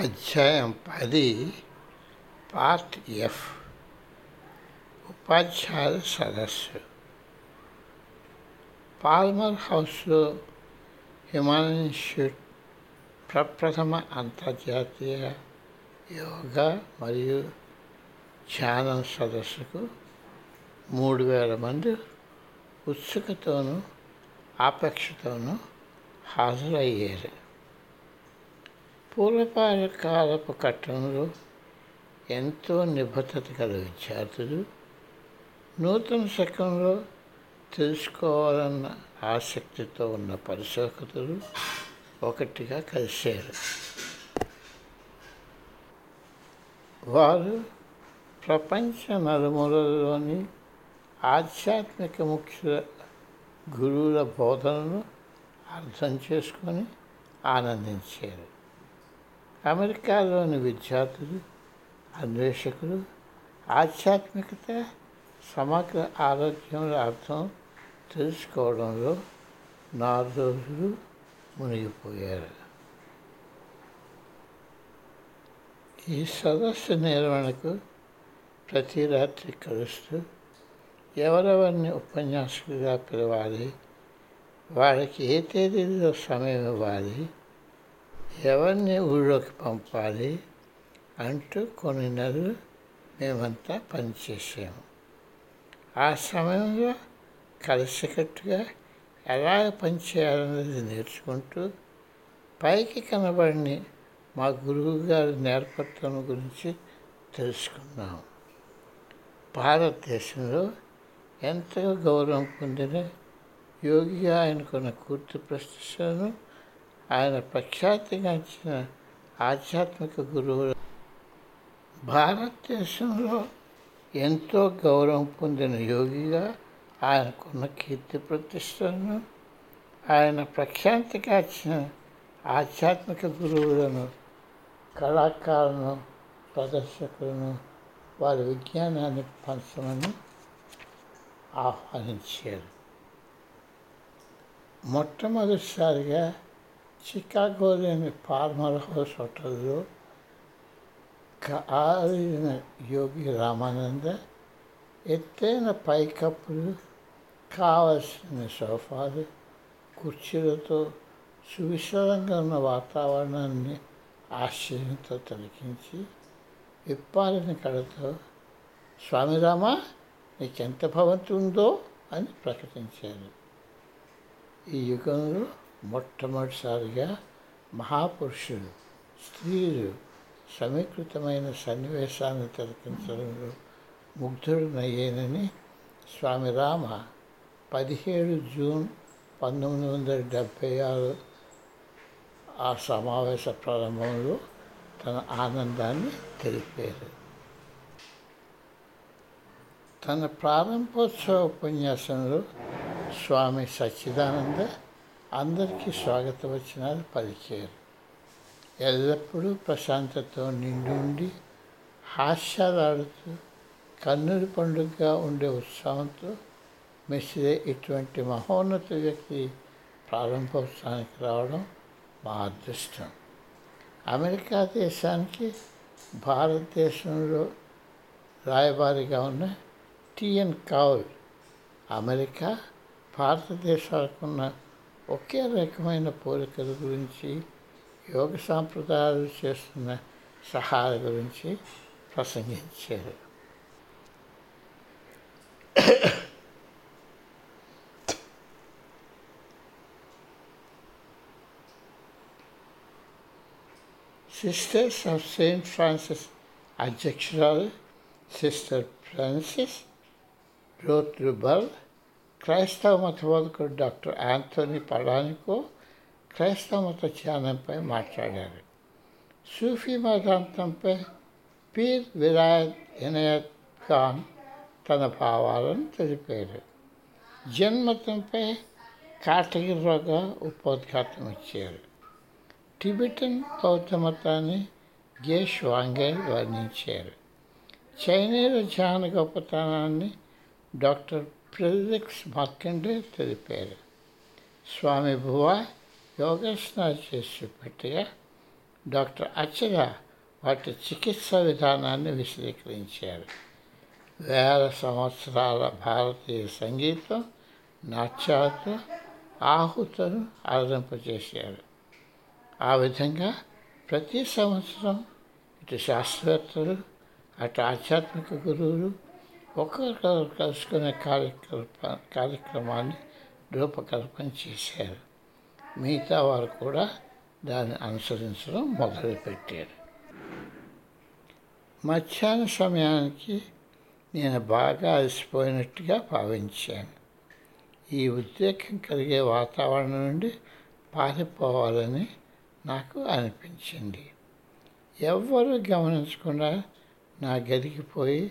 అధ్యాయం పది part F. ఉపాధ్యాయుల సదస్సు. పాల్మర్ హౌస్లో హిమాలయన్ ప్రప్రథమ అంతర్జాతీయ యోగా మరియు ధ్యానం సదస్సుకు మూడు వేల మంది ఉత్సుకతోనూ ఆపేక్షతోనూ హాజరయ్యారు. పూర్వపాల కాలపు కట్టంలో ఎంతో నిబద్ధత గల విద్యార్థులు నూతన శకంలో తెలుసుకోవాలన్న ఆసక్తితో ఉన్న పరిశోధకులు ఒకటిగా కలిశారు. వారు ప్రపంచ నలుమూలలోని ఆధ్యాత్మిక ముఖ్యుల గురువుల బోధనను అర్థం చేసుకొని ఆనందించారు. అమెరికాలోని విద్యార్థులు అన్వేషకులు ఆధ్యాత్మికత సమగ్ర ఆరోగ్యంలో అర్థం తెలుసుకోవడంలో నాలుగు రోజులు మునిగిపోయారు. ఈ సదస్సు నిర్వహణకు ప్రతి రాత్రి కలుస్తూ ఎవరెవరిని ఉపన్యాసకులుగా పిలవాలి వాళ్ళకి ఏ తేదీలో సమయం ఇవ్వాలి ఎవరిని ఊళ్ళోకి పంపాలి అంటూ కొన్ని నెలలు మేమంతా పనిచేసాము ఆ సమయంలో కలిసికట్టుగా ఎలా పనిచేయాలనేది నేర్చుకుంటూ పైకి కనబడిని మా గురువు గారి నేర్పత్వం గురించి తెలుసుకున్నాము. భారతదేశంలో ఎంతగా గౌరవం పొందిన యోగిగా ఆయనకున్న కూర్తి ప్రస్తుతను ఆయన ప్రఖ్యాతిగాంచిన ఆధ్యాత్మిక గురువులు. భారతదేశంలో ఎంతో గౌరవం పొందిన యోగిగా ఆయనకున్న కీర్తి ప్రతిష్టలను ఆయన ప్రఖ్యాతిగాంచిన ఆధ్యాత్మిక గురువులను కళాకారులను ప్రదర్శకులను వారి విజ్ఞానాన్ని పంచమని ఆహ్వానించారు. మొట్టమొదటిసారిగా చికాగోలోని పార్మర్ హౌస్ హోటల్లో కాలిన యోగి రామానంద ఎత్తైన పైకప్పులు కావలసిన సోఫాలు కుర్చీలతో సువిశాలంగా ఉన్న వాతావరణాన్ని ఆశ్చర్యంతో తొలగించి విప్పాలని కళతో స్వామిరామ నీకెంత భవంతి ఉందో అని ప్రకటించారు ఈ యుగంలో మొట్టమొదటిసారిగా మహాపురుషులు స్త్రీలు సమీకృతమైన సన్నివేశాన్ని తిలకించడంలో ముగ్ధుడినయ్యేనని స్వామి రామ పదిహేడు జూన్ పంతొమ్మిది వందల డెబ్భై ఆరు ఆ సమావేశ ప్రారంభంలో తన ఆనందాన్ని తెలిపారు. తన ప్రారంభోత్సవ ఉపన్యాసంలో స్వామి సచ్చిదానంద అందరికీ స్వాగత వచనాలు పలికారు ఎల్లప్పుడూ ప్రశాంతతో నిండుండి హాస్యాలాడుతూ కన్నుల పండుగగా ఉండే ఉత్సాహంతో మెసిరే ఇటువంటి మహోన్నత వ్యక్తి ప్రారంభోత్సవానికి రావడం మా అదృష్టం. అమెరికా దేశానికి భారతదేశంలో రాయబారిగా ఉన్న టిఎన్ కౌల్ అమెరికా భారతదేశాలకున్న ఒకే రకమైన పోలికల గురించి యోగ సాంప్రదాయాలు చేస్తున్న సహాయ గురించి ప్రసంగించారు సిస్టర్స్ ఆఫ్ సెయింట్ ఫ్రాన్సిస్ అధ్యక్షురాలు సిస్టర్ ఫ్రాన్సిస్ రోత్ రుబల్ క్రైస్తవ మత బోధకుడు డాక్టర్ యాంథోనీ పడానికో క్రైస్తవ మత ధ్యానంపై మాట్లాడారు. సూఫీ మతాంతంపై పీర్ విరాయత్ ఇనయత్ ఖాన్ తన భావాలను తెలిపారు. జన్మతంపై కాటగిరిగా ఉపోద్ఘాతం ఇచ్చారు. టిబెటన్ బౌద్ధ మతాన్ని గేష్ వాంగే వర్ణించారు. చైనీయుల ధ్యాన గొప్పతనాన్ని డాక్టర్ ప్రెలిక్స్ మార్కండే తెలిపారు. స్వామి భువ యోగాసనాలు చేసి చూపెట్టగా డాక్టర్ అచ్చర వాటి చికిత్స విధానాన్ని విశదీకరించారు. వేల సంవత్సరాల భారతీయ సంగీతం నాట్యాలతో ఆహుతులను అలరింపజేశారు. ఆ విధంగా ప్రతి సంవత్సరం ఇటు శాస్త్రవేత్తలు అటు ఆధ్యాత్మిక గురువులు ఒక్కొక్కరు కలుసుకునే కార్యకల్ప కార్యక్రమాన్ని రూపకల్పన చేశారు మిగతా వారు కూడా దాన్ని అనుసరించడం మొదలుపెట్టారు మధ్యాహ్న సమయానికి నేను బాగా అలసిపోయినట్టుగా భావించాను ఈ ఉద్రేకం కలిగే వాతావరణం నుండి పారిపోవాలని నాకు అనిపించింది ఎవ్వరూ గమనించకుండా నా గదికి పోయి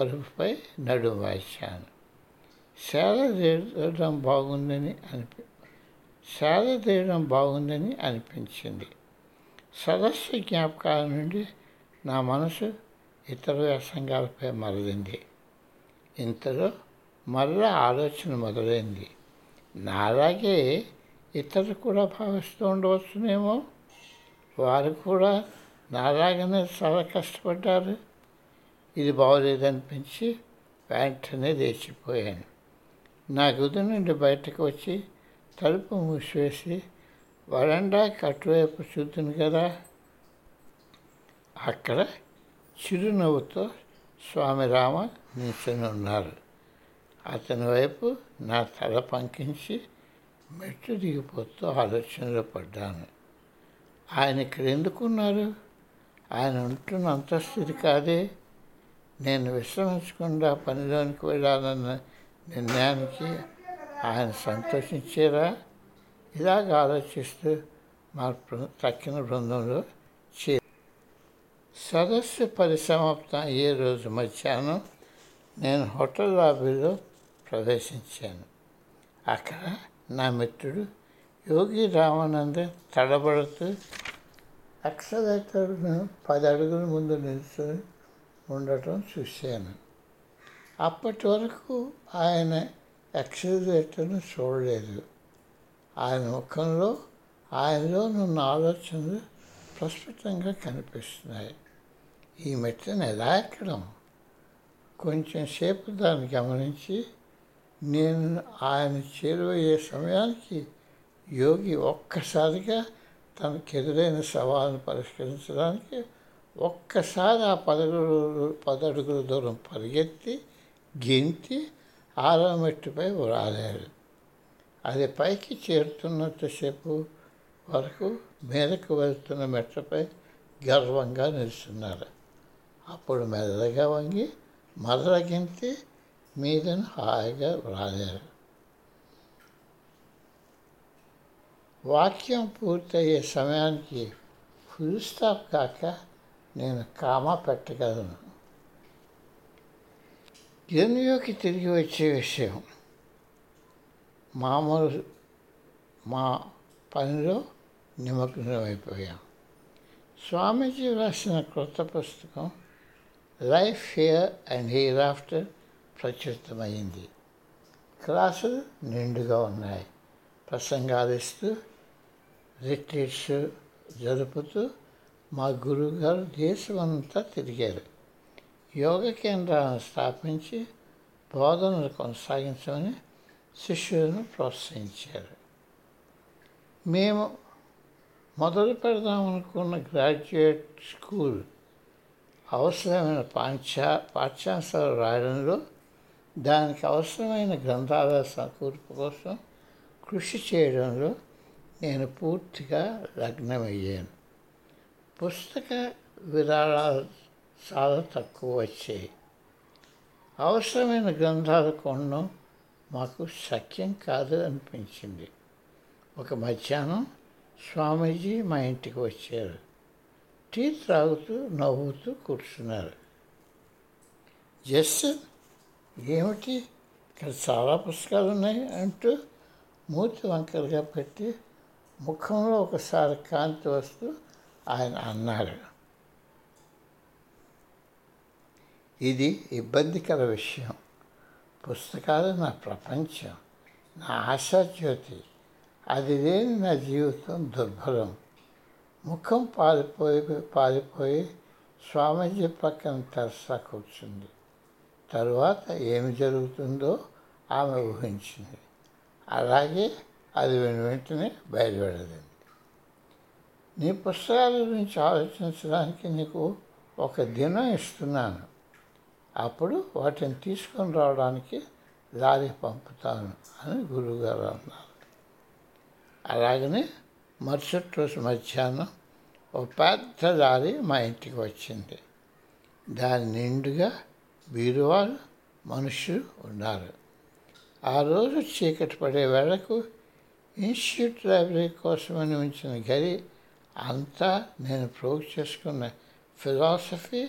పరుపుపై నడుము వాచాను సేద తీయడం బాగుందని అనిపి సేద తీయడం బాగుందని అనిపించింది. సదస్సు జ్ఞాపకాల నుండి నా మనసు ఇతర వ్యాసంగాలపై మరలింది. ఇంతలో మరలా ఆలోచన మొదలైంది. నాలాగే ఇతరులు కూడా భావిస్తూ ఉండవచ్చునేమో? వారు కూడా నాలాగనే చాలా కష్టపడ్డారు. ఇది బాగోలేదనిపించి వెంటనే లేచిపోయాను నా గుది నుండి బయటకు వచ్చి తలుపు మూసివేసి వరండా కట్టువైపు చూద్దును కదా. అక్కడ చిరునవ్వుతో స్వామి రామ నిల్చొని ఉన్నారు. అతని వైపు నా తల పంకించి మెట్టు దిగిపోతూ ఆలోచనలో పడ్డాను. ఆయన ఇక్కడ ఎందుకున్నారు ఆయన ఉంటున్న అంతస్థితి కాదే. నేను విశ్రమించకుండా పనిలోనికి వెళ్ళాలన్న నిర్ణయానికి ఆయన సంతోషించారా? ఇలాగ ఆలోచిస్తూ మా తక్కిన బృందంలో చే సదస్సు పరిసమాప్తం అయ్యే రోజు మధ్యాహ్నం నేను హోటల్ లాబీలో ప్రవేశించాను. అక్కడ నా మిత్రుడు యోగి రామానంద తడబడుతూ అక్షరేతరును పది అడుగుల ముందు నిల్చుని ఉండటం చూశాను. అప్పటి వరకు ఆయన ఎక్సలేటర్ను చూడలేదు. ఆయన ముఖంలో ఆయనలో ఉన్న ఆలోచనలు ప్రస్ఫుటంగా కనిపిస్తున్నాయి. ఈ మెట్లను ఎలా ఎక్కడం? కొంచెం సేపు దాన్ని గమనించి నేను ఆయన చేరువయ్యే సమయానికి యోగి ఒక్కసారిగా తనకెదురైన సవాలును పరిష్కరించడానికి ఒక్కసారి ఆ పదడుగులు పదడుగుల దూరం పరిగెత్తి గెంతి ఆరో మెట్టుపై రాలేరు. అది పైకి చేరుతున్నంతసేపు వరకు మేరకు వెళ్తున్న మెట్లపై గర్వంగా నిలుస్తున్నారు. అప్పుడు మెల్లగా వంగి మరల గెంతి మీదను హాయిగా రాలేరు. వాక్యం పూర్తయ్యే సమయానికి ఫుల్ స్టాప్ కాక నేను కామా పెట్టగలను. జన్యుకి తిరిగి వచ్చే విషయం? మామూలు మా పనిలో నిమగ్నమైపోయాం. స్వామీజీ రాసిన క్రొత్త పుస్తకం life here and here after ప్రచురితమైంది. క్లాసులు నిండుగా ఉన్నాయి. ప్రసంగాలు ఇస్తూ రిట్రీట్స్ జరుపుతూ మా గురువుగారు దేశమంతా తిరిగారు. యోగ కేంద్రాలను స్థాపించి బోధనలు కొనసాగించమని శిష్యులను ప్రోత్సహించారు. మేము మొదలు పెడదామనుకున్న గ్రాడ్యుయేట్ స్కూల్ అవసరమైన పాఠ్యా పాఠ్యాంశాలు రాయడంలో దానికి అవసరమైన గ్రంథాల సమకూర్పు కోసం కృషి చేయడంలో నేను పూర్తిగా లగ్నమయ్యాను. పుస్తక విరాళాలు చాలా తక్కువ వచ్చాయి. అవసరమైన గ్రంథాలు కొనడం మాకు శక్యం కాదు అనిపించింది. ఒక మధ్యాహ్నం స్వామీజీ మా ఇంటికి వచ్చారు. టీ త్రాగుతూ నవ్వుతూ కూర్చున్నారు. జస్ట్ ఏమిటి? ఇక్కడ చాలా పుస్తకాలు ఉన్నాయి అంటూ మూతి వంకరగా పెట్టి ముఖంలో ఒకసారి కాంతి వస్తూ ఆయన అన్నారు ఇది ఇబ్బందికర విషయం. పుస్తకాలు నా ప్రపంచం నా ఆశాజ్యోతి అది లేని నా జీవితం దుర్భరం. ముఖం పారిపోయి పారిపోయి స్వామీజీ పక్కన తెరసా కూర్చుంది. తరువాత ఏమి జరుగుతుందో ఆమె ఊహించింది. అలాగే అది వెంటనే బయలువెళ్ళింది నీ పుస్తకాల గురించి ఆలోచించడానికి నీకు ఒక దినం ఇస్తున్నాను. అప్పుడు వాటిని తీసుకొని రావడానికి లారీ పంపుతాను అని గురువుగారు అన్నారు. అలాగనే మరుసటి రోజు మధ్యాహ్నం ఒక పెద్ద లారీ మా ఇంటికి వచ్చింది. దాని నిండుగా బీరువాలు మనుషులు ఉన్నారు. ఆ రోజు చీకటి పడే వేళకు ఇన్స్టిట్యూట్ లైబ్రరీ కోసమని ఉంచిన గది అంతా నేను ప్రోగ్ చేసుకున్న ఫిలాసఫీ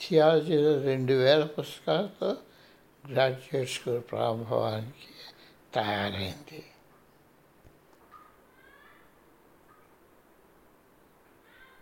థియాలజీలో రెండు వేల పుస్తకాలతో గ్రాడ్యుయేట్ స్కూల్ ప్రారంభానికి తయారైంది.